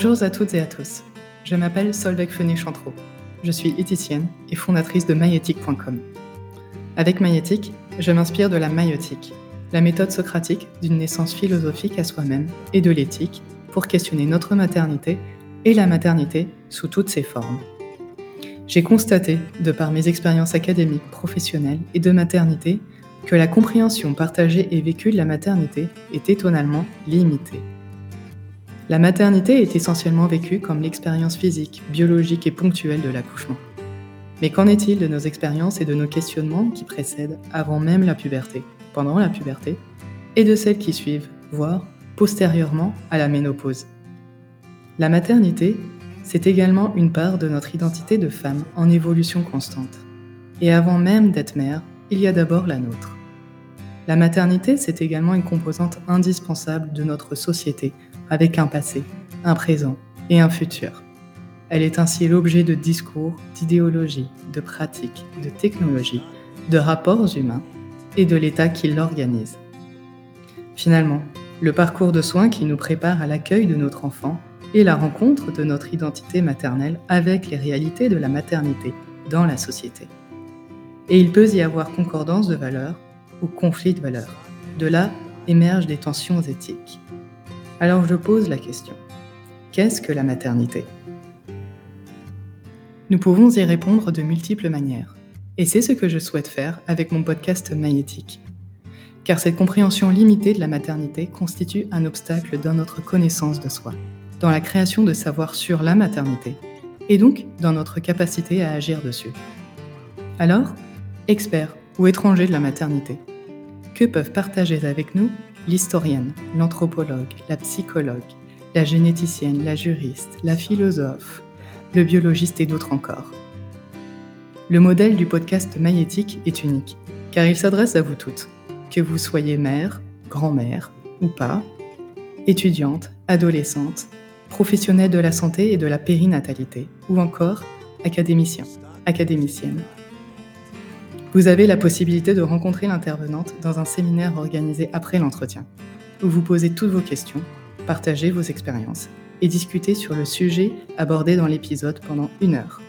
Bonjour à toutes et à tous. Je m'appelle Solveig Fenet-Chantreau. Je suis éthicienne et fondatrice de maïetique.com. Avec maïetique, je m'inspire de la maïotique, la méthode socratique d'une naissance philosophique à soi-même et de l'éthique pour questionner notre maternité et la maternité sous toutes ses formes. J'ai constaté, de par mes expériences académiques, professionnelles et de maternité, que la compréhension partagée et vécue de la maternité est étonnamment limitée. La maternité est essentiellement vécue comme l'expérience physique, biologique et ponctuelle de l'accouchement. Mais qu'en est-il de nos expériences et de nos questionnements qui précèdent avant même la puberté, pendant la puberté, et de celles qui suivent, voire postérieurement à la ménopause? La maternité, c'est également une part de notre identité de femme en évolution constante. Et avant même d'être mère, il y a d'abord la nôtre. La maternité, c'est également une composante indispensable de notre société, avec un passé, un présent et un futur. Elle est ainsi l'objet de discours, d'idéologies, de pratiques, de technologies, de rapports humains et de l'État qui l'organise. Finalement, le parcours de soins qui nous prépare à l'accueil de notre enfant et la rencontre de notre identité maternelle avec les réalités de la maternité dans la société. Et il peut y avoir concordance de valeurs ou conflit de valeurs. De là émergent des tensions éthiques. Alors je pose la question. Qu'est-ce que la maternité? Nous pouvons y répondre de multiples manières. Et c'est ce que je souhaite faire avec mon podcast Magnétique. Car cette compréhension limitée de la maternité constitue un obstacle dans notre connaissance de soi, dans la création de savoir sur la maternité, et donc dans notre capacité à agir dessus. Alors, experts ou étrangers de la maternité, que peuvent partager avec nous l'historienne, l'anthropologue, la psychologue, la généticienne, la juriste, la philosophe, le biologiste et d'autres encore. Le modèle du podcast Maïétique est unique, car il s'adresse à vous toutes, que vous soyez mère, grand-mère ou pas, étudiante, adolescente, professionnelle de la santé et de la périnatalité, ou encore académicien, académicienne. Vous avez la possibilité de rencontrer l'intervenante dans un séminaire organisé après l'entretien, où vous posez toutes vos questions, partagez vos expériences et discutez sur le sujet abordé dans l'épisode pendant une heure.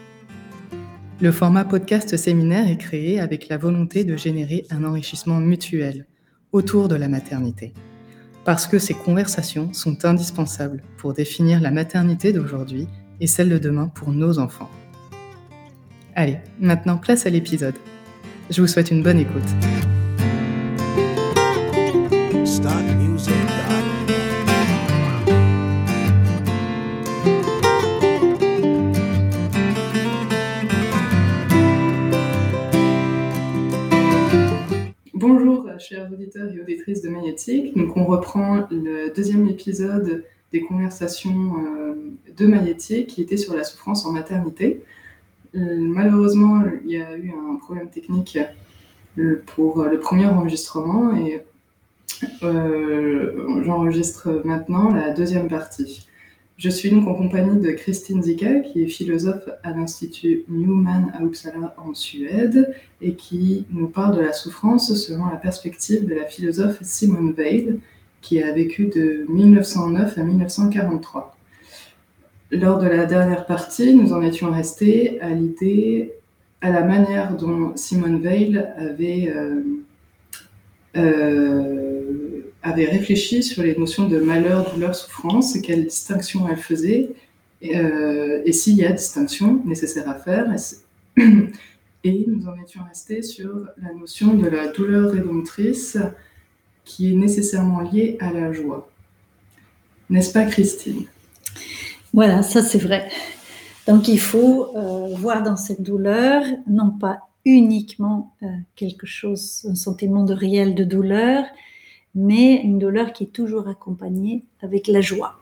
Le format podcast séminaire est créé avec la volonté de générer un enrichissement mutuel autour de la maternité, parce que ces conversations sont indispensables pour définir la maternité d'aujourd'hui et celle de demain pour nos enfants. Allez, maintenant place à l'épisode. Je vous souhaite une bonne écoute. Bonjour, chers auditeurs et auditrices de Magnétique. Donc, on reprend le deuxième épisode des conversations euh, de Magnétique qui était sur la souffrance en maternité. Euh, malheureusement, il y a eu un problème technique euh, pour le premier enregistrement et euh, j'enregistre maintenant la deuxième partie. Je suis donc en compagnie de Christine Zika, qui est philosophe à l'Institut Newman à Uppsala en Suède et qui nous parle de la souffrance selon la perspective de la philosophe Simone Weil, qui a vécu de 1909 à 1943. Lors de la dernière partie, nous en étions restés à l'idée, à la manière dont Simone Weil avait, euh, euh, réfléchi sur les notions de malheur, douleur, souffrance, et quelle distinction elle faisait, et, euh, s'il y a distinction nécessaire à faire. Et, et, nous en étions restés sur la notion de la douleur rédemptrice qui est nécessairement liée à la joie. N'est-ce pas, Christine? Voilà, ça c'est vrai. Donc il faut euh, voir dans cette douleur non pas uniquement euh, quelque chose, un sentiment de réel de douleur, mais une douleur qui est toujours accompagnée avec la joie.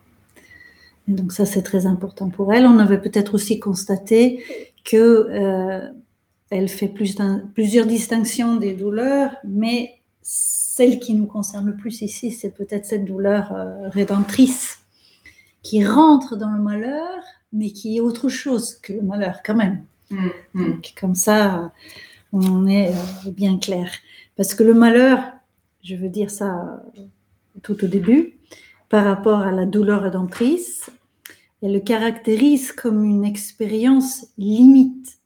donc ça c'est très important pour elle. On avait peut-être aussi constaté que euh, elle fait plusieurs distinctions des douleurs, mais celle qui nous concerne le plus ici, c'est peut-être cette douleur rédemptrice qui rentre dans le malheur, mais qui est autre chose que le malheur quand même. Mm, mm. comme ça, On est euh, bien clair. Parce que le malheur, je veux dire ça tout au début, par rapport à la douleur rédemptrice, elle le caractérise comme une expérience limite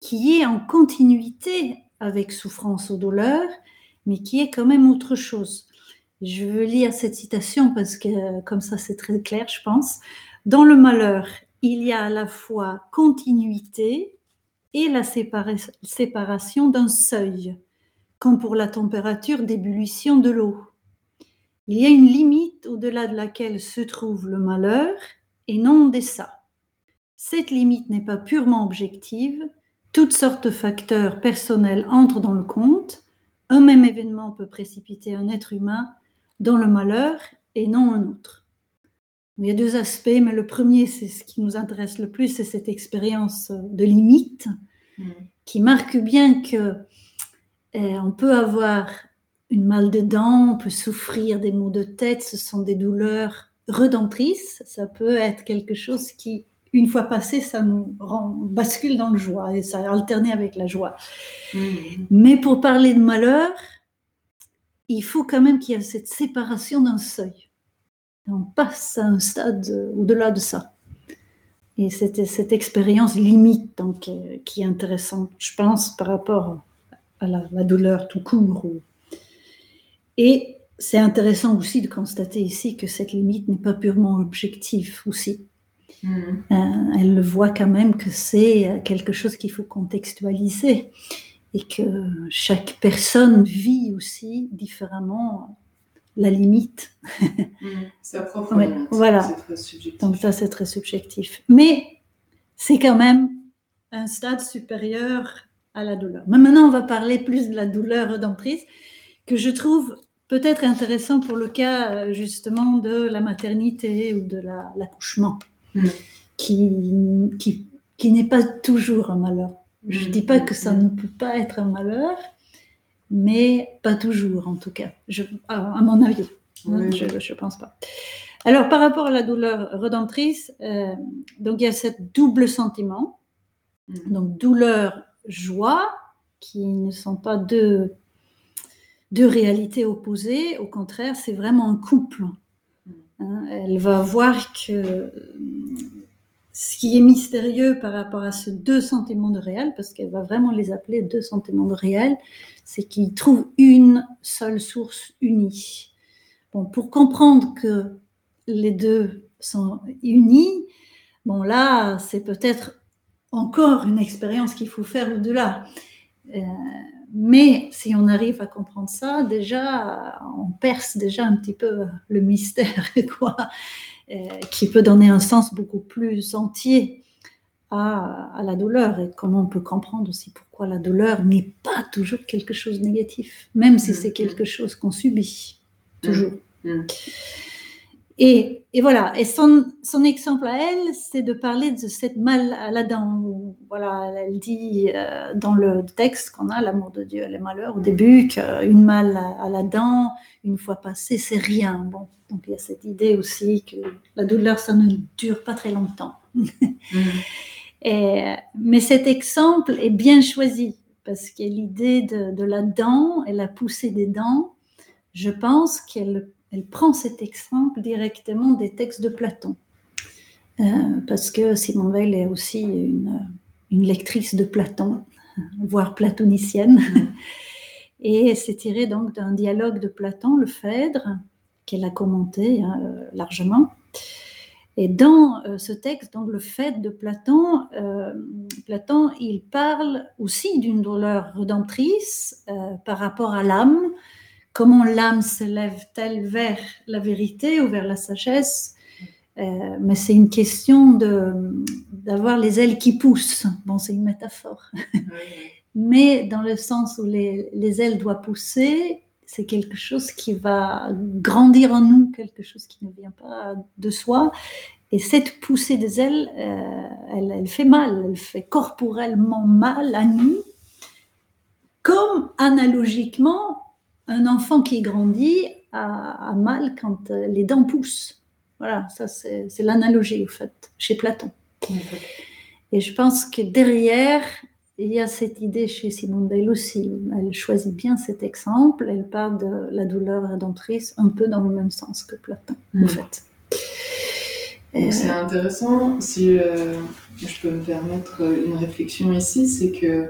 qui est en continuité avec souffrance ou douleur, mais qui est quand même autre chose. Je veux lire cette citation parce que comme ça c'est très clair, je pense. Dans le malheur, il y a à la fois continuité et la séparation d'un seuil, comme pour la température d'ébullition de l'eau. Il y a une limite au-delà de laquelle se trouve le malheur et non des ça. Cette limite n'est pas purement objective, toutes sortes de facteurs personnels entrent dans le compte, un même événement peut précipiter un être humain dans le malheur et non un autre. Il y a deux aspects, mais le premier, c'est ce qui nous intéresse le plus, c'est cette expérience de limite mm. qui marque bien que eh, on peut avoir une mal de dents, on peut souffrir des maux de tête, ce sont des douleurs redemptrices, ça peut être quelque chose qui, une fois passé, ça nous rend, bascule dans le joie et ça alterné avec la joie. Mm. Mais pour parler de malheur, il faut quand même qu'il y ait cette séparation d'un seuil. On passe à un stade au-delà de ça. Et c'était cette expérience limite donc, euh, qui est intéressante, je pense, par rapport à la, douleur tout court. Et c'est intéressant aussi de constater ici que cette limite n'est pas purement objective aussi. Mm. Euh, elle le voit quand même que c'est quelque chose qu'il faut contextualiser et que chaque personne vit aussi différemment la limite. Sa propre limite. Voilà. Donc ça, c'est très subjectif. Mais c'est quand même un stade supérieur à la douleur. Mais maintenant, on va parler plus de la douleur rédemptrice, que je trouve peut-être intéressant pour le cas justement de la maternité ou de l'accouchement, mm. qui, qui, qui n'est pas toujours un malheur. Je ne dis pas que ça ne peut pas être un malheur, mais pas toujours en tout cas, à mon avis. Hein, je ne pense pas. Alors par rapport à la douleur rédemptrice, euh, donc il y a ce double sentiment, mm. donc douleur, joie, qui ne sont pas deux, deux réalités opposées, au contraire, c'est vraiment un couple. Mm. Hein, elle va voir que ce qui est mystérieux par rapport à ces deux sentiments de réel, parce qu'elle va vraiment les appeler deux sentiments de réel, c'est qu'ils trouvent une seule source unie. Bon, pour comprendre que les deux sont unis, bon là, c'est peut-être encore une expérience qu'il faut faire au-delà. Euh, mais si on arrive à comprendre ça, déjà, on perce déjà un petit peu le mystère, quoi. Euh, qui peut donner un sens beaucoup plus entier à, la douleur et comment on peut comprendre aussi pourquoi la douleur n'est pas toujours quelque chose de négatif, même si c'est quelque chose qu'on subit, toujours. Et, voilà, et son, son, exemple à elle, c'est de parler de cette mal à la dent. Voilà, elle dit euh, dans le texte qu'on a, l'amour de Dieu, les malheurs, au début, qu'une mal à, la dent, une fois passée, c'est rien. Bon, donc il y a cette idée aussi que la douleur, ça ne dure pas très longtemps. et, mais cet exemple est bien choisi parce que l'idée de, de, la dent et la poussée des dents, je pense qu'elle elle prend cet exemple directement des textes de Platon. Euh, parce que Simone Weil est aussi une, une, lectrice de Platon, voire platonicienne. Et c'est tiré donc d'un dialogue de Platon, le Phèdre, qu'elle a commenté hein, largement. Et dans euh, ce texte, donc le Phèdre de Platon, euh, Platon, il parle aussi d'une douleur rédemptrice par rapport à l'âme, comment l'âme se lève-t-elle vers la vérité ou vers la sagesse? Euh, Mais c'est une question d'avoir les ailes qui poussent. Bon, c'est une métaphore. mais dans le sens où les, ailes doivent pousser, c'est quelque chose qui va grandir en nous, quelque chose qui ne vient pas de soi. Et cette poussée des ailes, euh, elle, elle, fait mal, elle fait corporellement mal à nous, comme analogiquement un enfant qui grandit a, mal quand euh, les dents poussent. Voilà, ça c'est l'analogie au fait, chez Platon. Et je pense que derrière, il y a cette idée chez Simone Weil aussi. Elle choisit bien cet exemple. Elle parle de la douleur rédemptrice un peu dans le même sens que Platon, en Mm. fait. C'est intéressant, si euh, je peux me permettre une réflexion ici, c'est que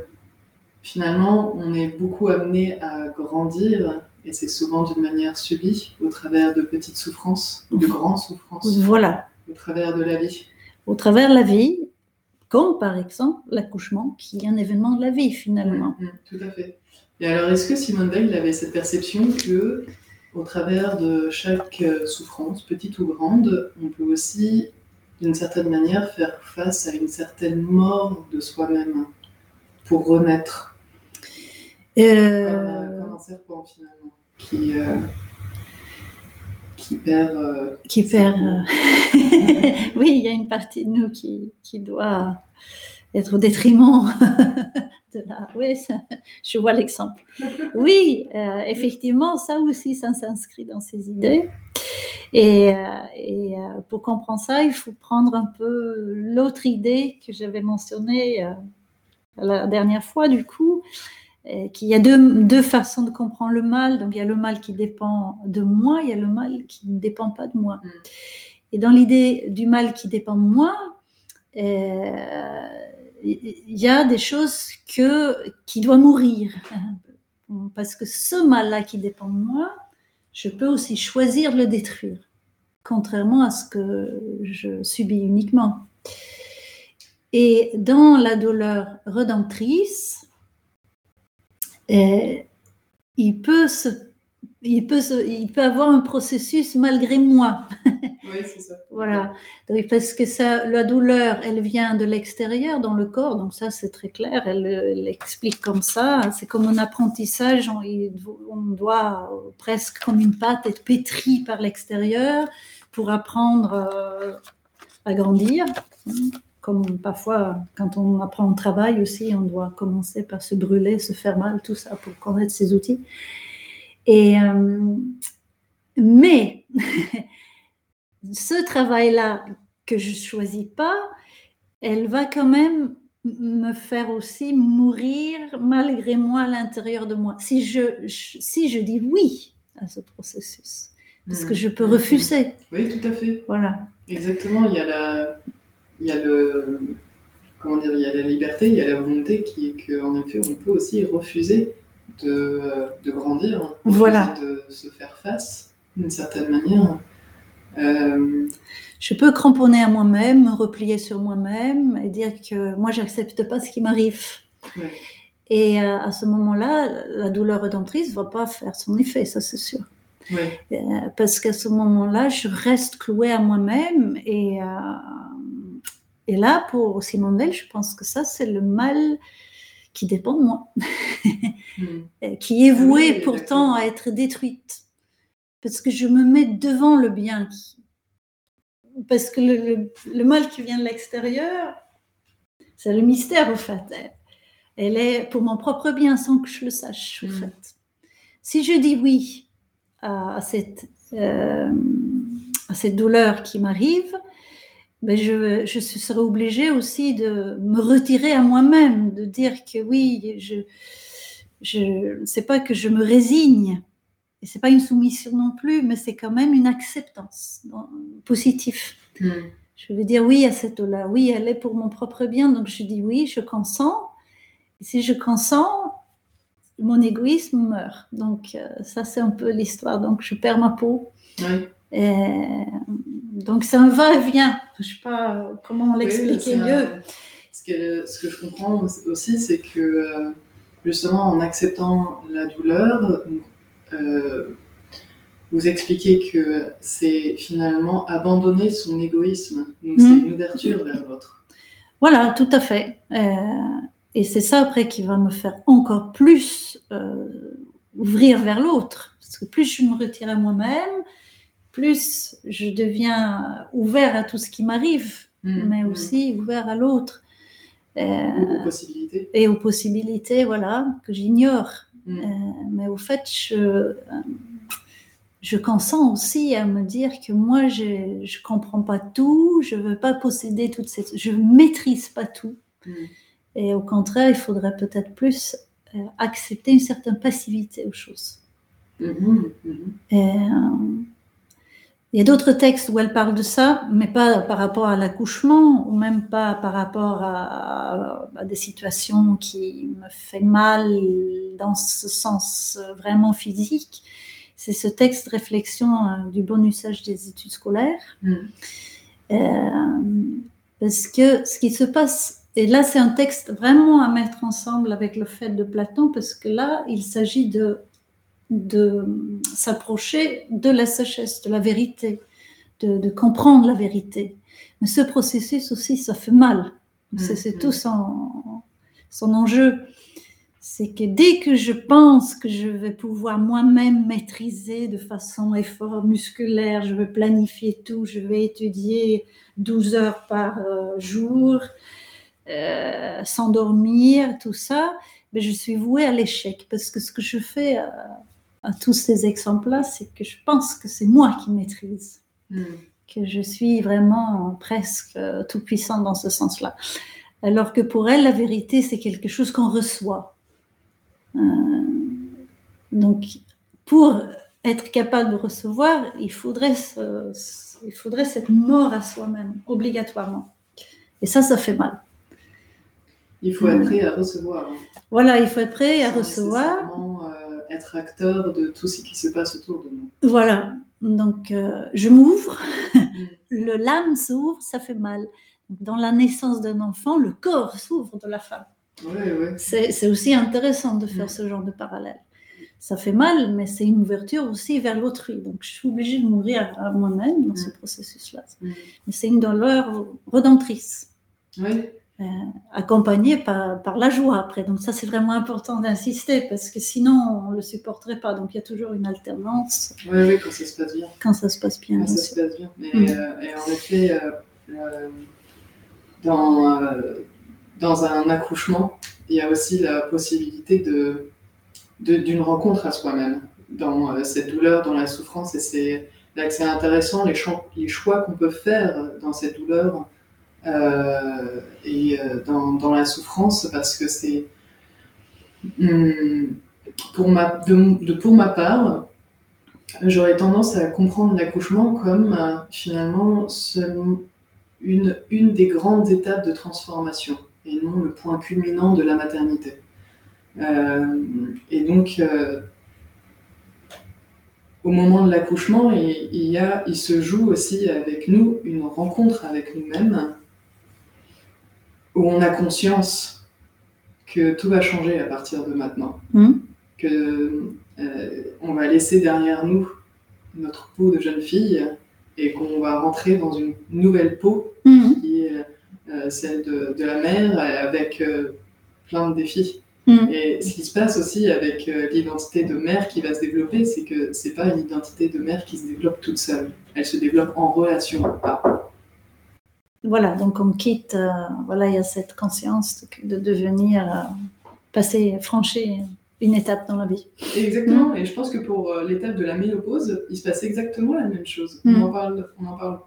finalement, on est beaucoup amené à grandir, et c'est souvent d'une manière subie, au travers de petites souffrances, ou de grandes souffrances, Voilà, au travers de la vie. au travers de la vie, comme par exemple l'accouchement, qui est un événement de la vie finalement. Tout à fait. Et alors, est-ce que Simone Veil avait cette perception que, au travers de chaque euh, souffrance, petite ou grande, on peut aussi, d'une certaine manière, faire face à une certaine mort de soi-même pour renaître, comme, euh, comme un serpent finalement, qui, euh, qui perd. euh, qui perd. euh, oui, il y a une partie de nous qui, qui doit être au détriment de la. Oui, ça- je vois l'exemple. Oui, euh, effectivement, ça aussi, ça s'inscrit dans ces idées. Et, et, pour comprendre ça, il faut prendre un peu l'autre idée que j'avais mentionnée la dernière fois, du coup, qu'il y a deux, deux façons de comprendre le mal. Donc, il y a le mal qui dépend de moi, il y a le mal qui ne dépend pas de moi. Mm. Et dans l'idée du mal qui dépend de moi, euh, il y a des choses que, qui doivent mourir. Parce que ce mal-là qui dépend de moi, je peux aussi choisir de le détruire, contrairement à ce que je subis uniquement. Et dans la douleur rédemptrice, euh, il peut se, il peut se, il peut avoir un processus malgré moi. Oui, c'est ça. Voilà. Donc, parce que ça, la douleur, elle vient de l'extérieur dans le corps, donc ça c'est très clair. Elle, elle explique comme ça. C'est comme un apprentissage. On, on doit presque comme une pâte être pétrie par l'extérieur pour apprendre euh, à grandir. Comme parfois, quand on apprend au travail aussi, on doit commencer par se brûler, se faire mal, tout ça pour connaître ses outils. Et, euh, mais ce travail-là que je choisis pas, elle va quand même me faire aussi mourir malgré moi à l'intérieur de moi. Si je, je- si je dis oui à ce processus, parce que je peux refuser. Oui, tout à fait. Voilà. Exactement, il y a la, il y a le, comment dire, il y a la liberté, il y a la volonté qui est qu'en effet, on peut aussi refuser de, de grandir, refuser Voilà. de se faire face d'une certaine manière. Euh, Je peux cramponner à moi-même, me replier sur moi-même et dire que moi, j'accepte pas ce qui m'arrive. ouais. Et euh, à ce moment-là, la douleur rédemptrice va pas faire son effet, ça c'est sûr. Ouais. Euh, parce qu'à ce moment-là, je reste clouée à moi-même. Et, et là, pour Simone Veil, je pense que ça, c'est le mal qui dépend de moi, Mm. euh, qui est Ah oui, voué pourtant à être détruite. Parce que je me mets devant le bien. Parce que le, le- le mal qui vient de l'extérieur, c'est le mystère, au fait. Elle est pour mon propre bien sans que je le sache, au Mm. fait. Si je dis oui à, à cette, euh, à cette douleur qui m'arrive, ben je, je serai obligée aussi de me retirer à moi-même, de dire que oui, je je c'est pas que je me résigne, et c'est pas une soumission non plus, mais c'est quand même une acceptance positive. Mm. Je vais dire oui à cette douleur. Oui, elle est pour mon propre bien, donc je dis oui, je consens. Et si je consens, mon égoïsme meurt. Donc euh, ça, c'est un peu l'histoire. Donc je perds ma peau. Et, donc c'est un va-et-vient. Je ne sais pas comment l'expliquer mieux. un- Ce que, ce que je comprends aussi, c'est que euh, justement en acceptant la douleur, euh, vous expliquez que c'est finalement abandonner son égoïsme. Donc c'est Mhm. une ouverture vers l'autre. Voilà, tout à fait. Euh, et c'est ça après qui va me faire encore plus euh, ouvrir vers l'autre. Parce que plus je me retire à moi-même, plus je deviens ouvert à tout ce qui m'arrive, Mhm. mais Mhm. aussi ouvert à l'autre. Euh, aux possibilités. et aux possibilités, voilà, que j'ignore. Mhm. Euh, mais au fait, je, euh, je consens aussi à me dire que moi, je ne comprends pas tout, je ne veux pas posséder toutes ces... Je ne maîtrise pas tout. Et au contraire, il faudrait peut-être plus euh, accepter une certaine passivité aux choses. Mhm, mhm. Et, euh, il y a d'autres textes où elle parle de ça, mais pas par rapport à l'accouchement ou même pas par rapport à, à des situations qui me font mal dans ce sens vraiment physique. C'est ce texte réflexion euh, du bon usage des études scolaires. Mm. Euh, parce que ce qui se passe, et là c'est un texte vraiment à mettre ensemble avec le fait de Platon, parce que là il s'agit de, de s'approcher de la sagesse, de la vérité, de, de, comprendre la vérité. Mais ce processus aussi, ça fait mal. C'est, c'est tout son, son enjeu. C'est que dès que je pense que je vais pouvoir moi-même maîtriser de façon effort musculaire, je vais planifier tout, je vais étudier 12 heures par euh, jour, euh, sans dormir, tout ça, mais je suis vouée à l'échec. Parce que ce que je fais à, à tous ces exemples-là, c'est que je pense que c'est moi qui maîtrise, Mm. que je suis vraiment presque euh, tout puissant dans ce sens-là. Alors que pour elle, la vérité, c'est quelque chose qu'on reçoit. Euh, donc, pour être capable de recevoir, il faudrait, ce- ce- il faudrait cette mort à soi-même, obligatoirement. Et ça, ça fait mal. Il faut être prêt à recevoir. hein. Voilà, il faut être prêt à recevoir. Être acteur de tout ce qui se passe autour de nous. Voilà, donc euh, je m'ouvre, Mm. le l'âme s'ouvre, ça fait mal. Dans la naissance d'un enfant, le corps s'ouvre de la femme. Ouais, ouais. C'est aussi intéressant de faire Mm. ce genre de parallèle. Ça fait mal, mais c'est une ouverture aussi vers l'autrui. Donc je suis obligée de m'ouvrir à moi-même dans ce Mm. processus-là. Mais c'est une douleur redemptrice, Ouais. Accompagnée par, par la joie après. Donc ça, c'est vraiment important d'insister parce que sinon, on ne le supporterait pas. Donc il y a toujours une alternance Ouais, ouais, quand ça se passe bien. quand ça se passe bien. Quand ça se passe bien. Mm. euh, et en effet, euh, euh, dans, euh, dans un accouchement, il y a aussi la possibilité de de- d'une rencontre à soi-même dans euh, cette douleur, dans la souffrance. Et c'est là que c'est intéressant, les, cho- les choix qu'on peut faire dans cette douleur euh, et euh, dans, la souffrance, parce que c'est... hum, pour, ma, pour ma part, j'aurais tendance à comprendre l'accouchement comme euh, finalement une, une des grandes étapes de transformation et non le point culminant de la maternité. Euh, et donc, euh, au moment de l'accouchement, il, il se joue aussi avec nous une rencontre avec nous-mêmes où on a conscience que tout va changer à partir de maintenant, Mhm. que euh, on va laisser derrière nous notre peau de jeune fille et qu'on va rentrer dans une nouvelle peau Mhm. qui est euh, celle de, de la mère avec euh, plein de défis. Mhm. Et ce qui se passe aussi avec l'identité de mère qui va se développer, c'est que c'est pas une identité de mère qui se développe toute seule. Elle se développe en relation. Voilà, donc on quitte, euh, voilà, il y a cette conscience de, de devenir, euh, passer, franchir une étape dans la vie. Exactement. Et je pense que pour euh, l'étape de la ménopause, il se passe exactement la même chose. Mm. On en parle, on en parle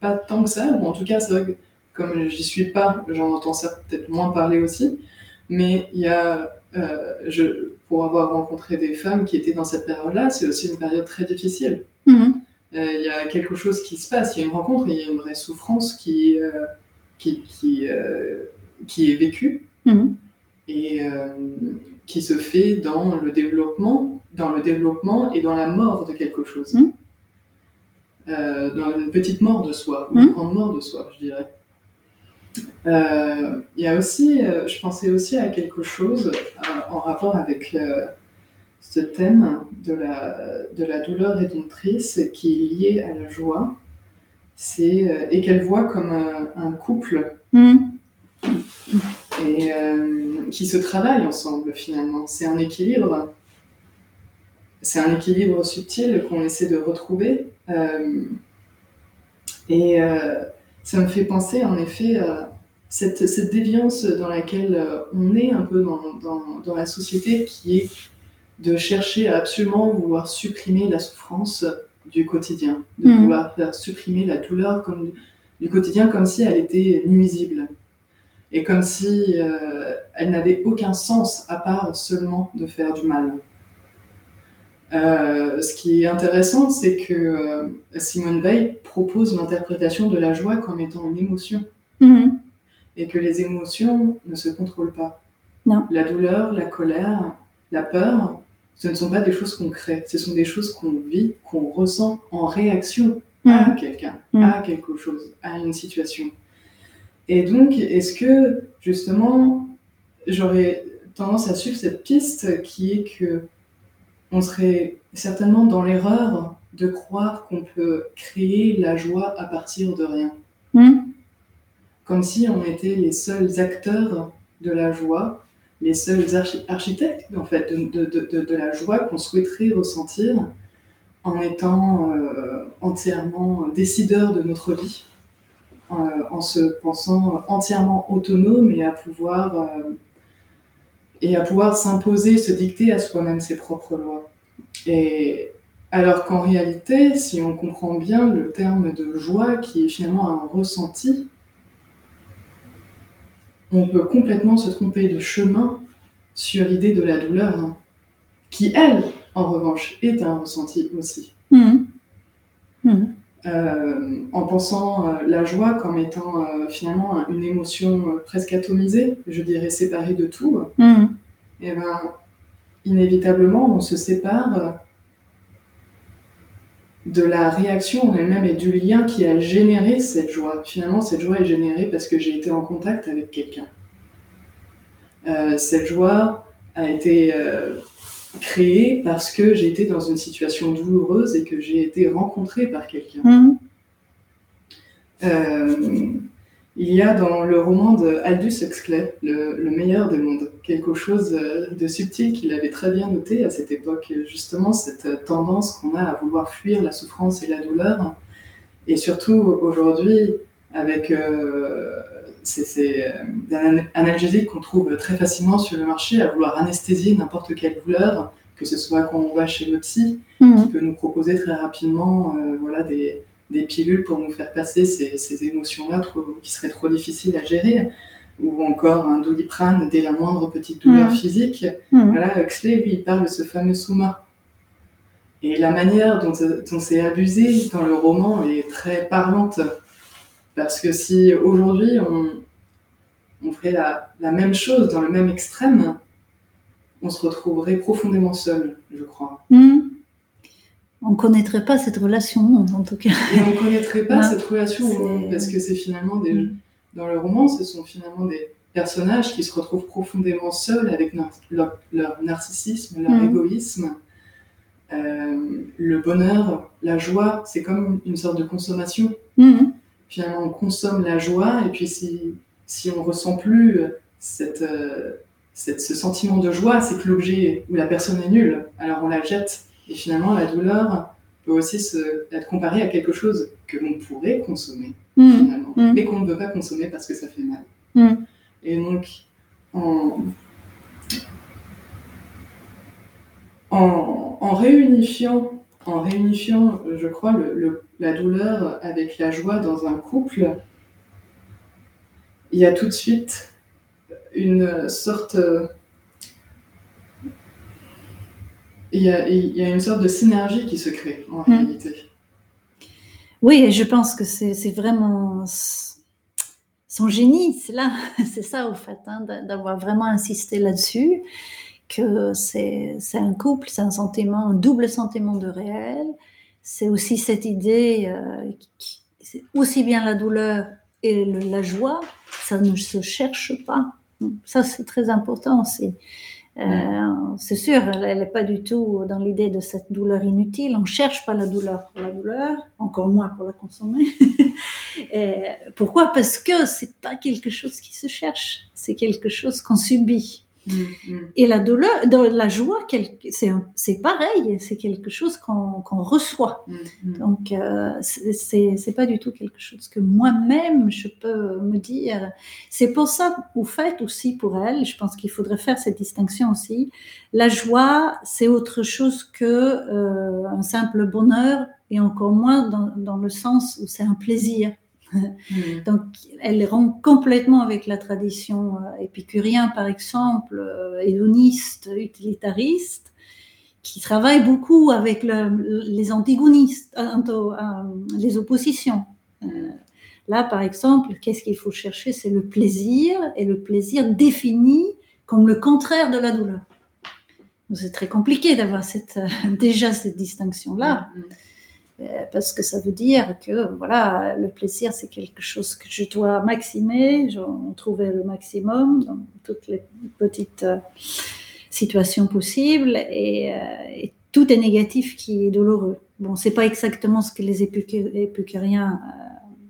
pas tant que ça, ou en tout cas, c'est vrai que comme j'y suis pas, j'en entends ça peut-être moins parler aussi. Mais il y a, euh, je, pour avoir rencontré des femmes qui étaient dans cette période-là, c'est aussi une période très difficile. Mhm. Euh, Il y a quelque chose qui se passe, il y a une rencontre, il y a une vraie souffrance qui, euh, qui, qui, euh, qui est vécue Mhm. et qui se fait dans le développement, dans le développement et dans la mort de quelque chose. Mhm. Euh, dans une petite mort de soi, ou Mhm. une grande mort de soi, je dirais. Euh, Il y a aussi, euh, je pensais aussi à quelque chose en rapport avec ce thème de la, de la douleur rédemptrice qui est lié à la joie, c'est euh, et qu'elle voit comme un, un couple Mhm. et euh, qui se travaillent ensemble finalement. C'est un équilibre. C'est un équilibre subtil qu'on essaie de retrouver. Euh, et euh, ça me fait penser en effet à cette, cette déviance dans laquelle euh, on est un peu dans, dans, dans la société qui est de chercher à absolument vouloir supprimer la souffrance du quotidien, de Mhm. vouloir faire supprimer la douleur comme, du quotidien comme si elle était nuisible et comme si euh, elle n'avait aucun sens à part seulement de faire du mal. Euh, ce qui est intéressant, c'est que euh, Simone Veil propose l'interprétation de la joie comme étant une émotion. Mhm. Et que les émotions ne se contrôlent pas. Non. La douleur, la colère, la peur, ce ne sont pas des choses qu'on crée, ce sont des choses qu'on vit, qu'on ressent en réaction à Mhm. quelqu'un, Mhm. à quelque chose, à une situation. Et donc, est-ce que justement, j'aurais tendance à suivre cette piste qui est que on serait certainement dans l'erreur de croire qu'on peut créer la joie à partir de rien? Mhm. Comme si on était les seuls acteurs de la joie, les seuls archi- architectes en fait de, de- de- de- la joie qu'on souhaiterait ressentir en étant euh, entièrement décideurs de notre vie, euh, en se pensant entièrement autonome et à pouvoir euh, pouvoir s'imposer, se dicter à soi-même ses propres lois. Et alors qu'en réalité, si on comprend bien le terme de joie, qui est finalement un ressenti, on peut complètement se tromper de chemin sur l'idée de la douleur, hein, qui elle, en revanche, est un ressenti aussi. Mhm. Mhm. Euh, en pensant euh, la joie comme étant euh, finalement un- une émotion presque atomisée, je dirais séparée de tout, Mhm. et ben, inévitablement, on se sépare de la réaction en elle-même et du lien qui a généré cette joie. Finalement, cette joie est générée parce que j'ai été en contact avec quelqu'un. Euh, cette joie a été euh, créée parce que j'ai été dans une situation douloureuse et que j'ai été rencontrée par quelqu'un. Il y a dans le roman de Aldous Huxley, le, le meilleur des mondes, quelque chose euh, de subtil qu'il avait très bien noté à cette époque, justement cette euh, tendance qu'on a à vouloir fuir la souffrance et la douleur, et surtout aujourd'hui avec euh, ces, ces, an- analgésiques qu'on trouve très facilement sur le marché, à vouloir anesthésier n'importe quelle douleur, que ce soit quand on va chez le psy, qui Mhm. peut nous proposer très rapidement euh, voilà, des, des pilules pour nous faire passer ces, ces émotions-là qui seraient trop difficiles à gérer, ou encore un doliprane dès la moindre petite douleur Mhm. physique. Mhm. Voilà, Huxley, lui, il parle de ce fameux souma. Et la manière dont, dont c'est abusé dans le roman est très parlante. Parce que si aujourd'hui on, on ferait la, la même chose dans le même extrême, on se retrouverait profondément seul, je crois. Mhm. On ne connaîtrait pas cette relation, en tout cas. Et on ne connaîtrait pas cette relation parce que c'est finalement des. Dans le roman, ce sont finalement des personnages qui se retrouvent profondément seuls avec nar- leur, leur narcissisme, leur Mm. égoïsme. Euh, le bonheur, la joie, c'est comme une sorte de consommation. Mhm. Finalement, on consomme la joie, et puis si, si on ressent plus cette, euh, cette- ce sentiment de joie, c'est que l'objet ou la personne est nulle, alors on la jette. Et finalement, la douleur peut aussi se, être comparée à quelque chose que l'on pourrait consommer, Mhm. finalement, Mm. mais qu'on ne peut pas consommer parce que ça fait mal. Mm. Et donc, en, en, en réunifiant, en réunifiant, je crois, le- le- la douleur avec la joie dans un couple, il y a tout de suite une sorte. Il y a, il y a une sorte de synergie qui se crée en Mm. réalité. Oui, je pense que c'est vraiment son génie, c'est là, c'est ça au fait, hein, d'a- d'avoir vraiment insisté là-dessus, que c'est un couple, c'est un sentiment, un double sentiment de réel. C'est aussi cette idée, euh, qui- aussi bien la douleur et le- la joie, ça ne se cherche pas. Ça, c'est très important aussi. Euh, c'est sûr, elle n'est pas du tout dans l'idée de cette douleur inutile. On ne cherche pas la douleur pour la douleur, encore moins pour la consommer. Et pourquoi? Parce que c'est pas quelque chose qui se cherche, c'est quelque chose qu'on subit. Mm, mm. Et la douleur, la joie, c'est pareil, c'est quelque chose qu'on qu'on reçoit. Mm. Donc, euh, c'est pas du tout quelque chose que moi-même je peux me dire. C'est pour ça, au fait aussi pour elle, je pense qu'il faudrait faire cette distinction aussi. La joie, c'est autre chose que euh, un simple bonheur et encore moins dans, dans le sens où c'est un plaisir. Mm. Donc, elle rompt complètement avec la tradition euh, épicurien, par exemple, euh, hédoniste, utilitariste, qui travaille beaucoup avec les antigonistes, euh, les oppositions. là, par exemple, qu'est-ce qu'il faut chercher? C'est le plaisir, et le plaisir défini comme le contraire de la douleur. C'est très compliqué d'avoir cette, déjà cette distinction-là. Mm. Euh, parce que ça veut dire que voilà, le plaisir, c'est quelque chose que je dois maximer, j'en trouver le maximum dans toutes les petites euh, situations possibles, et, euh, et, tout est négatif qui est douloureux. Bon, c'est pas exactement ce que les épicuriens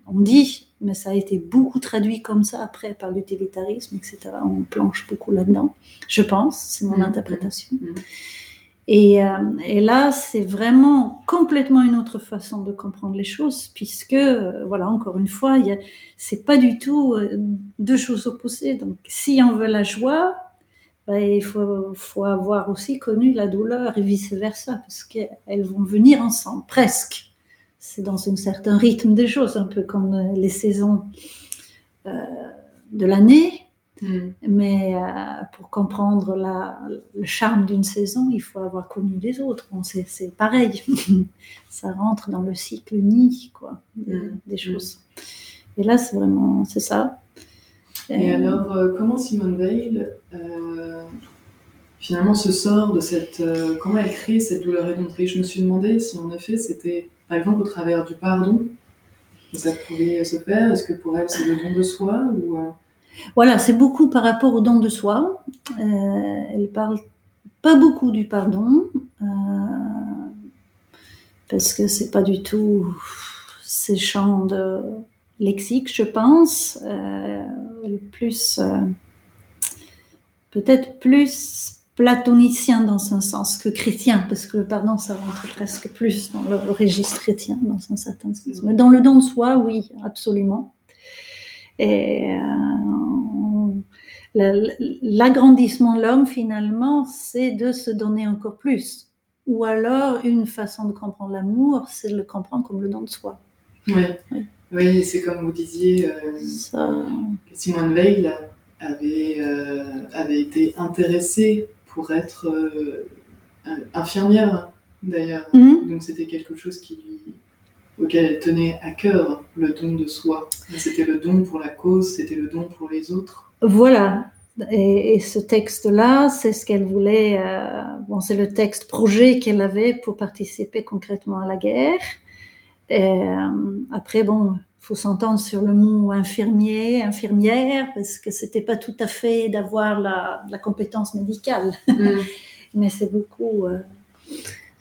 ont dit, mais ça a été beaucoup traduit comme ça après par l'utilitarisme, etc. On planche beaucoup là-dedans, je pense, c'est mon mmh. interprétation. Euh, et, là, c'est vraiment complètement une autre façon de comprendre les choses, puisque, euh, voilà, encore une fois, c'est pas du tout euh, deux choses opposées. Donc, si on veut la joie, ben, il faut, faut, avoir aussi connu la douleur et vice-versa, parce qu'elles vont venir ensemble, presque. C'est dans un certain rythme des choses, un peu comme les saisons de l'année. Mm. Mais euh, pour comprendre la, le charme d'une saison, il faut avoir connu les autres. Bon, c'est pareil, ça rentre dans le cycle unique quoi, des, mm. choses. Et là, c'est vraiment, c'est ça. Et, alors, euh, comment Simone Veil euh, finalement se sort de cette, comment elle crée cette douleur édentrée Je me suis demandé si en effet c'était, par exemple, au travers du pardon, que ça pouvait se faire. Est-ce que pour elle c'est le don de soi ou voilà, c'est beaucoup par rapport au don de soi. Euh, elle parle pas beaucoup du pardon, euh, parce que c'est pas du tout ses champs de lexique, je pense. Euh, plus, peut-être plus platonicien dans un sens que chrétien, parce que le pardon, ça rentre presque plus dans le registre chrétien, dans un certain sens. Mais dans le don de soi, oui, absolument. Et euh, l'agrandissement de l'homme, finalement, c'est de se donner encore plus. Ou alors, une façon de comprendre l'amour, c'est de le comprendre comme le don de soi. Oui, oui. c'est comme vous disiez, euh, Simone Veil avait, euh, avait été intéressée pour être infirmière, d'ailleurs. Mhm. Donc, c'était quelque chose qui lui auquel elle tenait à cœur le don de soi. C'était le don pour la cause, c'était le don pour les autres. Voilà. Et, ce texte-là, c'est ce qu'elle voulait. Euh, bon, c'est le texte projet qu'elle avait pour participer concrètement à la guerre. Et, euh, après, bon, il faut s'entendre sur le mot infirmier, infirmière, parce que c'était pas tout à fait d'avoir la, la, compétence médicale, mm. mais c'est beaucoup. Euh,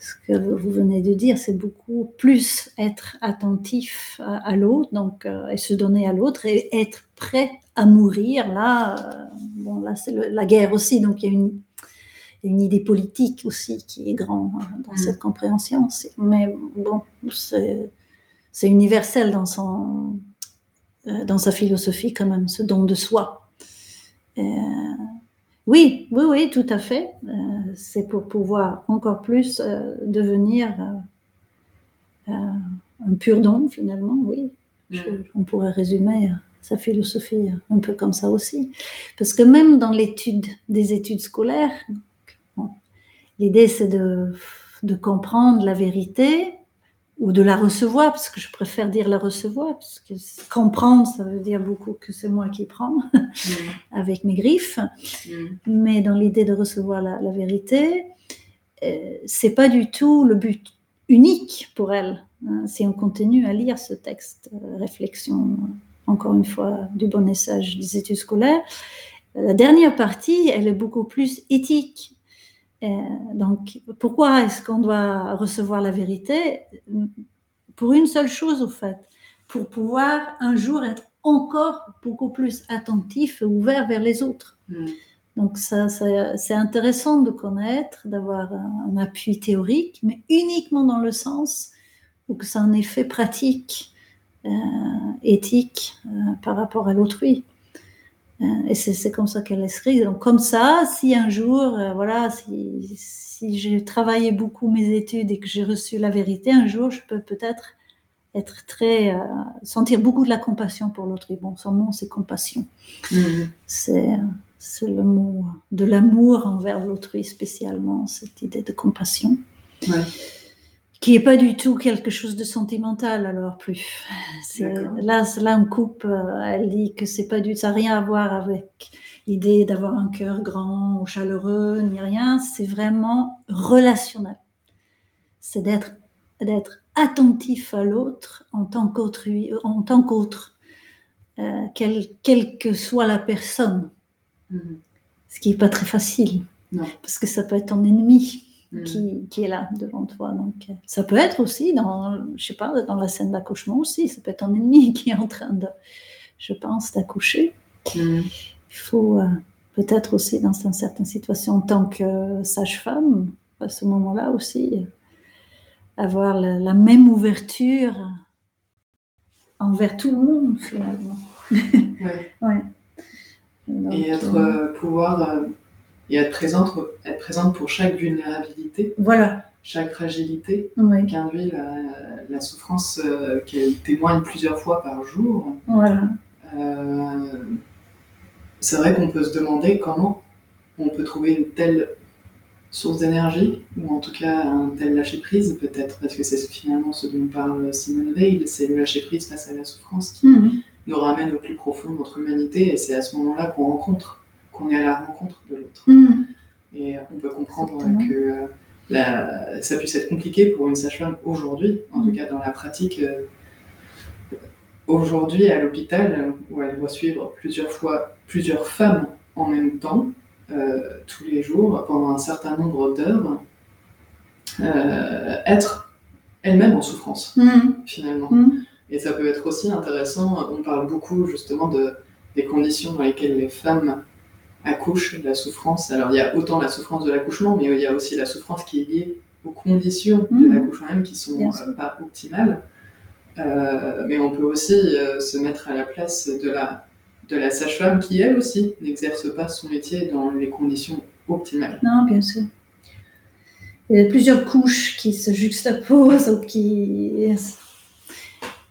ce que vous venez de dire, c'est beaucoup plus être attentif à, l'autre, donc euh, et se donner à l'autre et être prêt à mourir. Là, euh, bon, là c'est la guerre aussi, donc il y a une, une idée politique aussi qui est grande hein, dans cette mm. compréhension. Mais bon, c'est universel dans son euh, dans sa philosophie quand même, ce don de soi. Oui, oui, oui, tout à fait. Euh, c'est pour pouvoir encore plus euh, devenir euh, un pur don, finalement, oui. on pourrait résumer sa philosophie un peu comme ça aussi. Parce que même dans l'étude des études scolaires, l'idée c'est de, comprendre la vérité, ou de la recevoir, parce que je préfère dire la recevoir, parce que comprendre, ça veut dire beaucoup que c'est moi qui prends mm. avec mes griffes. Mm. Mais dans l'idée de recevoir la, vérité, euh, c'est pas du tout le but unique pour elle. Hein. si on continue à lire ce texte, euh, réflexion, encore une fois, du bon message des études scolaires, la dernière partie, elle est beaucoup plus éthique. Euh, donc, pourquoi est-ce qu'on doit recevoir la vérité? Pour une seule chose, au fait, pour pouvoir un jour être encore beaucoup plus attentif et ouvert vers les autres. Mm. Donc, ça, c'est intéressant de connaître, d'avoir un, appui théorique, mais uniquement dans le sens où que ça a un effet pratique, euh, éthique euh, par rapport à l'autrui. Euh, et c'est comme ça qu'elle écrit. Donc comme ça, si un jour, euh, voilà, si, si j'ai travaillé beaucoup mes études et que j'ai reçu la vérité, un jour, je peux peut-être être très, sentir beaucoup de la compassion pour l'autre. Et bon, son nom, c'est compassion. Mhm. C'est, c'est le mot de l'amour envers l'autrui spécialement, cette idée de compassion. Ouais. Qui n'est pas du tout quelque chose de sentimental alors plus. Là, là, on coupe, euh, elle dit que c'est pas du, ça n'a rien à voir avec l'idée d'avoir un cœur grand ou chaleureux, ni rien. C'est vraiment relationnel. C'est d'être, d'être attentif à l'autre en tant qu'autrui, en tant qu'autre, euh, quelle, quelle que soit la personne Mhm. ce qui n'est pas très facile. Non. Parce que ça peut être ton ennemi Mhm. qui, qui est là devant toi. Donc, euh, ça peut être aussi, dans, je sais pas, dans la scène d'accouchement aussi, ça peut être ton ennemi qui est en train de, je pense, d'accoucher. Mhm. Il faut euh, peut-être aussi, dans une certaine situation, en tant que sage-femme, à ce moment-là aussi, euh, avoir la, la même ouverture envers tout le monde, finalement. Ouais. Ouais. Donc, Et être, euh, pouvoir et être présente, être présente pour chaque vulnérabilité, voilà. chaque fragilité Oui, qu'induit la, la souffrance euh, qu'elle témoigne plusieurs fois par jour. voilà. Euh, c'est vrai qu'on peut se demander comment on peut trouver une telle source d'énergie, ou en tout cas un tel lâcher-prise peut-être, parce que c'est finalement ce dont parle Simone Veil, c'est le lâcher-prise face à la souffrance qui Mhm. nous ramène au plus profond de notre humanité, et c'est à ce moment-là qu'on rencontre, qu'on est à la rencontre de l'autre. Mhm. Et on peut comprendre Exactement. que euh, la- ça puisse être compliqué pour une sage-femme aujourd'hui, en Mm. tout cas dans la pratique. euh, Aujourd'hui, à l'hôpital, euh, où elle doit suivre plusieurs fois plusieurs femmes en même temps, euh, tous les jours, pendant un certain nombre d'heures, euh, être elle-même en souffrance, Mhm. finalement. Et ça peut être aussi intéressant, on parle beaucoup justement de, des conditions dans lesquelles les femmes accouchent, de la souffrance. Alors il y a autant la souffrance de l'accouchement, mais il y a aussi la souffrance qui est liée aux conditions de Mhm. l'accouchement même qui sont euh, pas optimales. Euh, mais on peut aussi euh, se mettre à la place de la, de la sage-femme qui, elle aussi, n'exerce pas son métier dans les conditions optimales. Non, bien sûr. Il y a plusieurs couches qui se juxtaposent ou qui,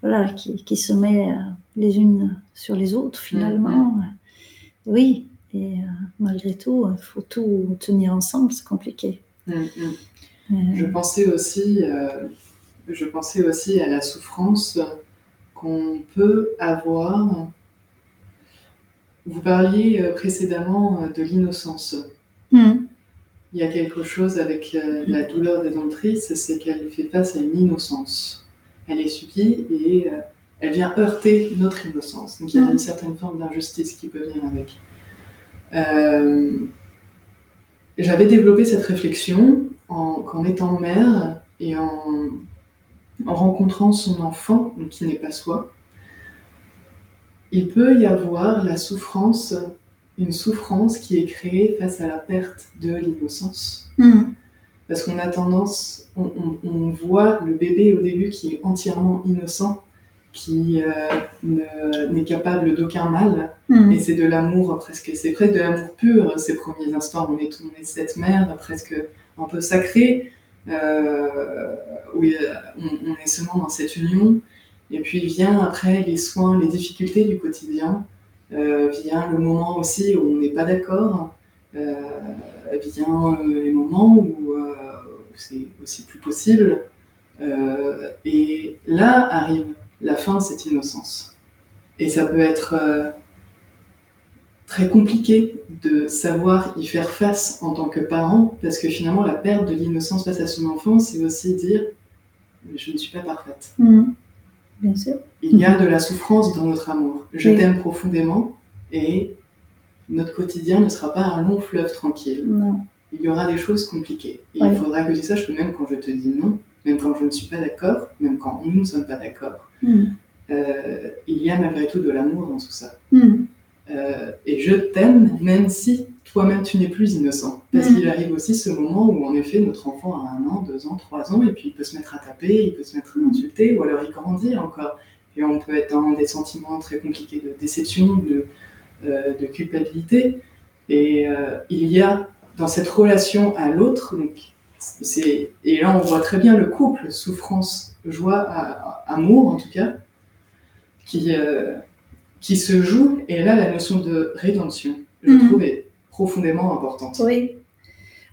voilà, qui, qui se mettent les unes sur les autres finalement. Oui, et euh, malgré tout, il faut tout tenir ensemble, c'est compliqué. Mm, mm. Euh, Je pensais aussi, euh, je pensais aussi à la souffrance qu'on peut avoir. Vous parliez euh, précédemment euh, de l'innocence. mhm. Il y a quelque chose avec euh, la douleur des domptrices, c'est qu'elle fait face à une innocence. Elle est subie et euh, elle vient heurter notre innocence. Donc il y a une certaine forme d'injustice qui peut venir avec. Euh, J'avais développé cette réflexion en, qu'en étant mère et en, en rencontrant son enfant, donc qui n'est pas soi, il peut y avoir la souffrance, une souffrance qui est créée face à la perte de l'innocence. Mhm. Parce qu'on a tendance, on, on- on voit le bébé au début qui est entièrement innocent, qui euh, ne- n'est capable d'aucun mal, Mhm. et c'est de l'amour presque, c'est presque de l'amour pur, ces premiers instants. On est, on est cette mère presque un peu sacrée, euh, où on, on est seulement dans cette union. Et puis vient après les soins, les difficultés du quotidien, euh, vient le moment aussi où on n'est pas d'accord, vient les moments où, c'est aussi plus possible. Et là arrive la fin de cette innocence. Et ça peut être euh, très compliqué de savoir y faire face en tant que parent, parce que finalement, la perte de l'innocence face à son enfant, c'est aussi dire je ne suis pas parfaite. Mhm. Bien sûr. Il y a de la souffrance dans notre amour. Je Oui. t'aime profondément et notre quotidien ne sera pas un long fleuve tranquille. Non. Il y aura des choses compliquées. Et Oui. il faudra que tu saches que même quand je te dis non, même quand je ne suis pas d'accord, même quand nous ne sommes pas d'accord, Mhm. euh, il y a malgré tout de l'amour dans tout ça. Mhm. Euh, et je t'aime même si toi-même tu n'es plus innocent. Parce Mhm. qu'il arrive aussi ce moment où en effet notre enfant a un an, deux ans, trois ans, et puis il peut se mettre à taper, il peut se mettre à insulter, ou alors il grandit encore. Et on peut être dans des sentiments très compliqués de déception, de, euh, de culpabilité. Et il y a dans cette relation à l'autre, donc et là on voit très bien le couple souffrance, joie, amour en tout cas, qui euh, qui se joue. Et là, la notion de rédemption, je mhm. trouve, est profondément importante. Oui,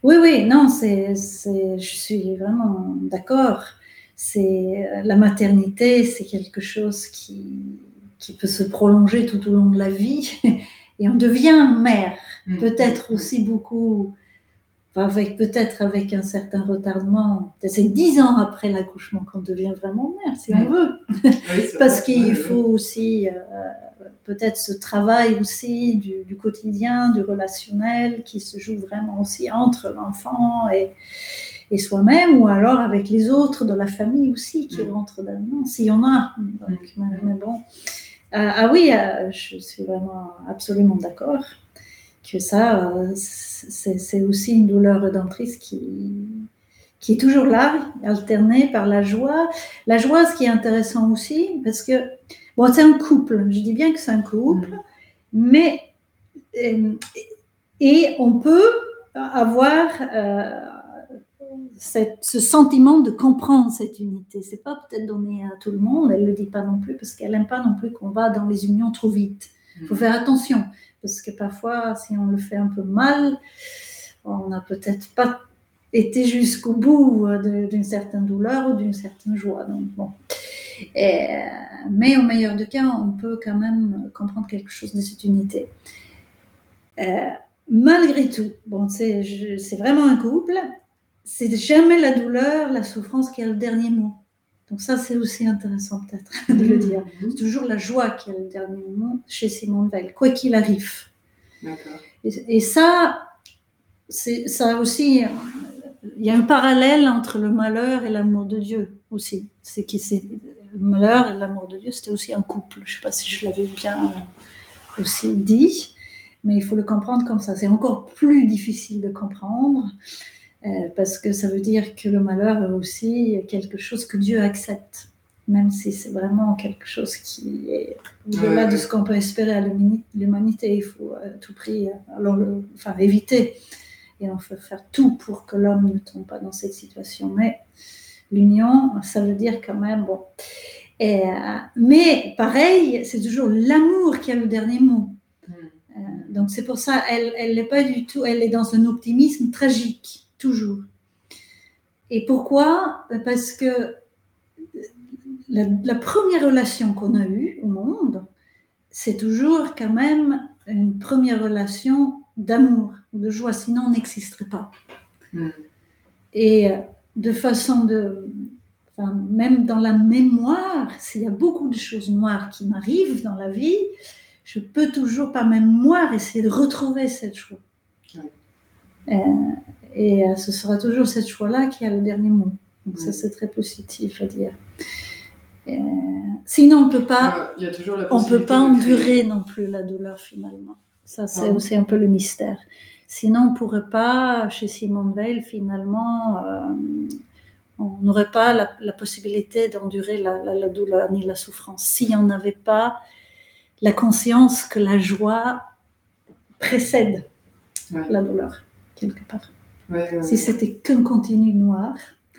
oui, oui. Non, c'est, je suis vraiment d'accord. C'est la maternité, c'est quelque chose qui qui peut se prolonger tout au long de la vie. Et on devient mère, mhm. peut-être aussi beaucoup avec peut-être avec un certain retardement, c'est dix ans après l'accouchement qu'on devient vraiment mère, si on veut. Parce qu'il faut aussi euh, peut-être ce travail aussi du, quotidien, du relationnel, qui se joue vraiment aussi entre l'enfant et, et soi-même, ou alors avec les autres de la famille aussi qui rentrent dedans, s'il y en a. mais, bon. Euh, ah oui, euh, je suis vraiment absolument d'accord que ça, euh, c'est aussi une douleur rédemptrice qui, qui est toujours là, alternée par la joie. La joie, ce qui est intéressant aussi, parce que, bon, c'est un couple, je dis bien que c'est un couple, mm. mais, euh, et on peut avoir euh, ce sentiment de comprendre cette unité. C'est pas peut-être donné à tout le monde, elle le dit pas non plus, parce qu'elle n'aime pas non plus qu'on va dans les unions trop vite. Il faut faire attention parce que parfois, si on le fait un peu mal, on n'a peut-être pas été jusqu'au bout d'une certaine douleur ou d'une certaine joie. Donc, bon. mais au meilleur de cas, on peut quand même comprendre quelque chose de cette unité. Euh, malgré tout, bon, c'est vraiment un couple, c'est jamais la douleur, la souffrance qui a le dernier mot. Donc ça, c'est aussi intéressant peut-être de le dire. Mhm. C'est toujours la joie qui a le dernier mot chez Simone Veil, quoi qu'il arrive. Et, et, ça, c'est ça aussi, il y a un parallèle entre le malheur et l'amour de Dieu aussi. C'est c'est le malheur et l'amour de Dieu, c'était aussi un couple. Je ne sais pas si je l'avais bien aussi dit, mais il faut le comprendre comme ça. C'est encore plus difficile de comprendre parce que ça veut dire que le malheur est aussi quelque chose que Dieu accepte, même si c'est vraiment quelque chose qui est au-delà de ce qu'on peut espérer à l'humanité. Il faut à tout prix alors le, enfin, éviter. Et on faire tout pour que l'homme ne tombe pas dans cette situation. Mais l'union, ça veut dire quand même, bon. Et, euh, mais pareil, c'est toujours l'amour qui a le dernier mot. Hmm. Euh, donc c'est pour ça, elle n'est pas du tout, elle est dans un optimisme tragique toujours. Et pourquoi? Parce que la, première relation qu'on a eue au monde, c'est toujours quand même une première relation d'amour, de joie, sinon on n'existerait pas. Hmm. Et de façon de... même dans la mémoire, s'il y a beaucoup de choses noires qui m'arrivent dans la vie, je peux toujours, par mémoire, essayer de retrouver cette joie. Euh, et euh, ce sera toujours cette choix-là qui a le dernier mot. Donc ça, c'est très positif à dire. Euh, sinon, on peut pas, on peut pas endurer non plus la douleur finalement. Ça, c'est aussi un peu le mystère. Sinon, on pourrait pas, chez Simone Veil, finalement, on n'aurait pas la, possibilité d'endurer la, douleur ni la souffrance si on n'avait pas la conscience que la joie précède la douleur quelque part. si c'était qu'un continu noir,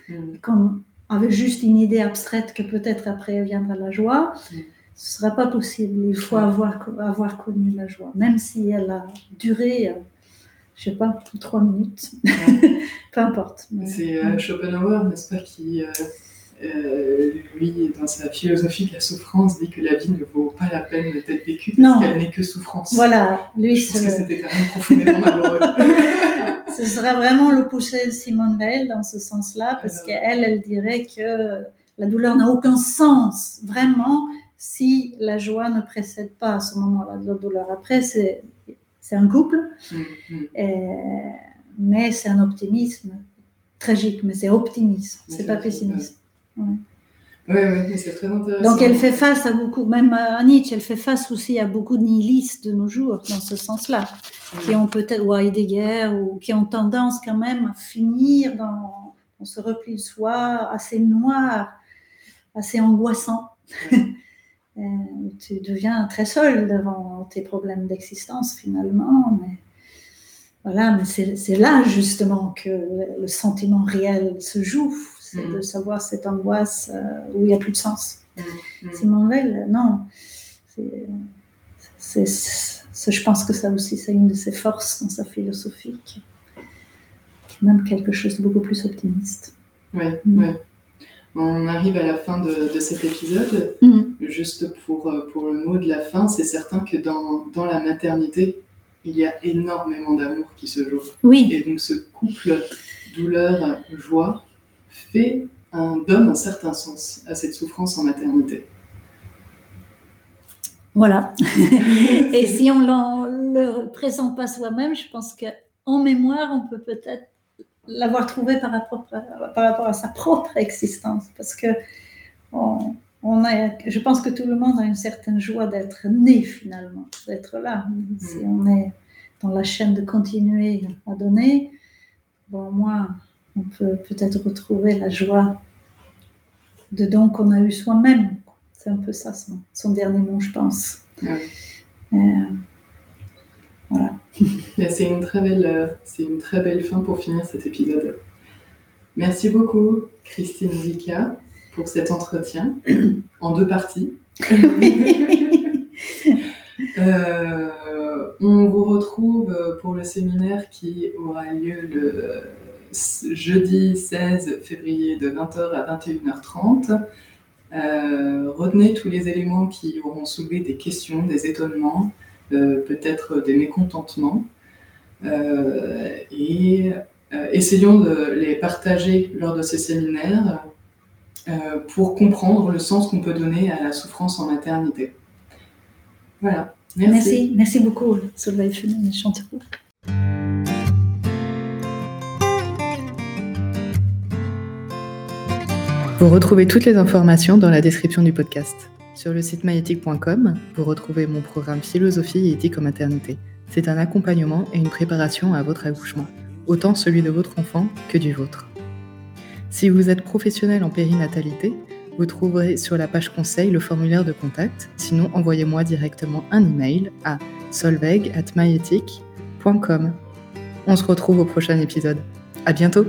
mm. qu'on avait juste une idée abstraite que peut-être après viendra la joie, mm. ce ne sera pas possible. Il faut avoir, avoir connu la joie, même si elle a duré, euh, je ne sais pas, trois minutes. Peu importe. C'est euh, Schopenhauer, n'est-ce pas, qui. Euh, euh, lui, dans sa philosophie de la souffrance, dit que la vie ne vaut pas la peine d'être vécue parce qu'elle n'est que souffrance. Voilà, lui, Je pense que c'était quand même profondément malheureux. ce serait vraiment le pousser de Simone Veil dans ce sens-là, parce qu'elle, elle dirait que la douleur n'a aucun sens, vraiment, si la joie ne précède pas à ce moment-là de la douleur. Après, c'est un couple, mm-hmm. mais c'est un optimisme tragique, mais c'est optimisme, c'est pas pessimisme. Oui, oui, c'est très intéressant. Donc elle fait face à beaucoup, même à Nietzsche, elle fait face aussi à beaucoup de nihilistes de nos jours, dans ce sens-là, qui ont peut-être, ou à Heidegger, ou qui ont tendance quand même à finir dans, ce repli de soi assez noir, assez angoissant. Euh, tu deviens très seul devant tes problèmes d'existence finalement, mais voilà, mais c'est là justement que le sentiment réel se joue, c'est mm. de savoir cette angoisse euh, où il n'y a plus de sens. Mm. Mm. Simon Veil, non. C'est, je pense que ça aussi, c'est une de ses forces dans sa philosophie, qui, même quelque chose de beaucoup plus optimiste. Oui, oui. On arrive à la fin de, de cet épisode. Juste pour, euh, pour le mot de la fin, c'est certain que dans, dans la maternité, il y a énormément d'amour qui se joue. Oui. Et donc ce couple douleur-joie fait un, donne un certain sens à cette souffrance en maternité. Voilà. Et si on ne le présente pas soi-même, je pense qu'en mémoire, on peut peut-être l'avoir trouvé par rapport, à, par rapport à sa propre existence. Parce que on, on a, je pense que tout le monde a une certaine joie d'être né finalement, d'être là. Si mm. on est dans la chaîne de continuer à donner, bon, moi, on peut peut-être retrouver la joie de don qu'on a eu soi-même. C'est un peu ça son, dernier mot, je pense. Euh, voilà. C'est une, très belle, c'est une très belle fin pour finir cet épisode. Merci beaucoup, Christine Zika pour cet entretien en deux parties. Euh, on vous retrouve pour le séminaire qui aura lieu le jeudi 16 février de 20h à 21h30. Euh, retenez tous les éléments qui auront soulevé des questions, des étonnements, euh, peut-être des mécontentements. et essayons de les partager lors de ces séminaires euh, pour comprendre le sens qu'on peut donner à la souffrance en maternité. Voilà. Merci. Merci, beaucoup, Solveig Chanteroux. Vous retrouvez toutes les informations dans la description du podcast. Sur le site myéthique.com, vous retrouvez mon programme Philosophie et éthique en maternité. C'est un accompagnement et une préparation à votre accouchement, autant celui de votre enfant que du vôtre. Si vous êtes professionnel en périnatalité, vous trouverez sur la page conseil le formulaire de contact. Sinon, envoyez-moi directement un email à solveig@myethic.com. On se retrouve au prochain épisode. À bientôt!